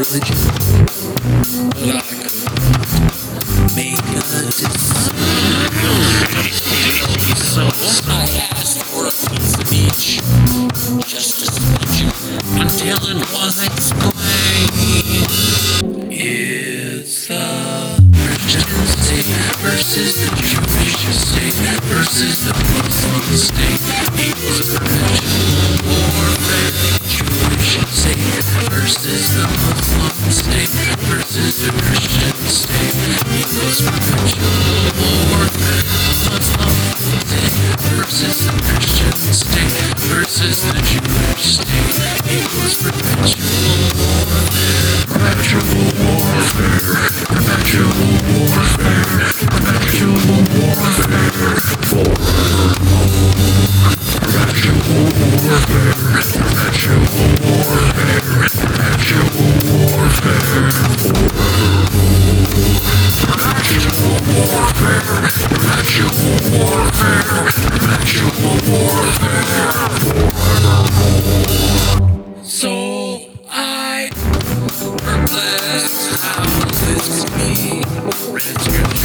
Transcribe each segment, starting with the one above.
religion versus the Jewish state versus the Muslim state equals perpetual warfare. Jewish state versus the Muslim state versus the Christian state equals perpetual warfare. Muslim state versus the Christian state versus the Jewish state equals perpetual warfare. Perpetual warfare. Perpetual warfare. So I perplexed how this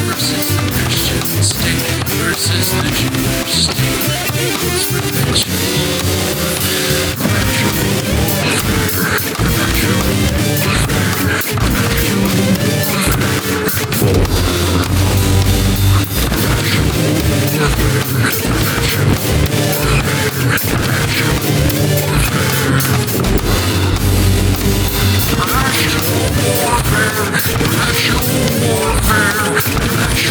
versus the Christian state versus the state. Warfare, international warfare,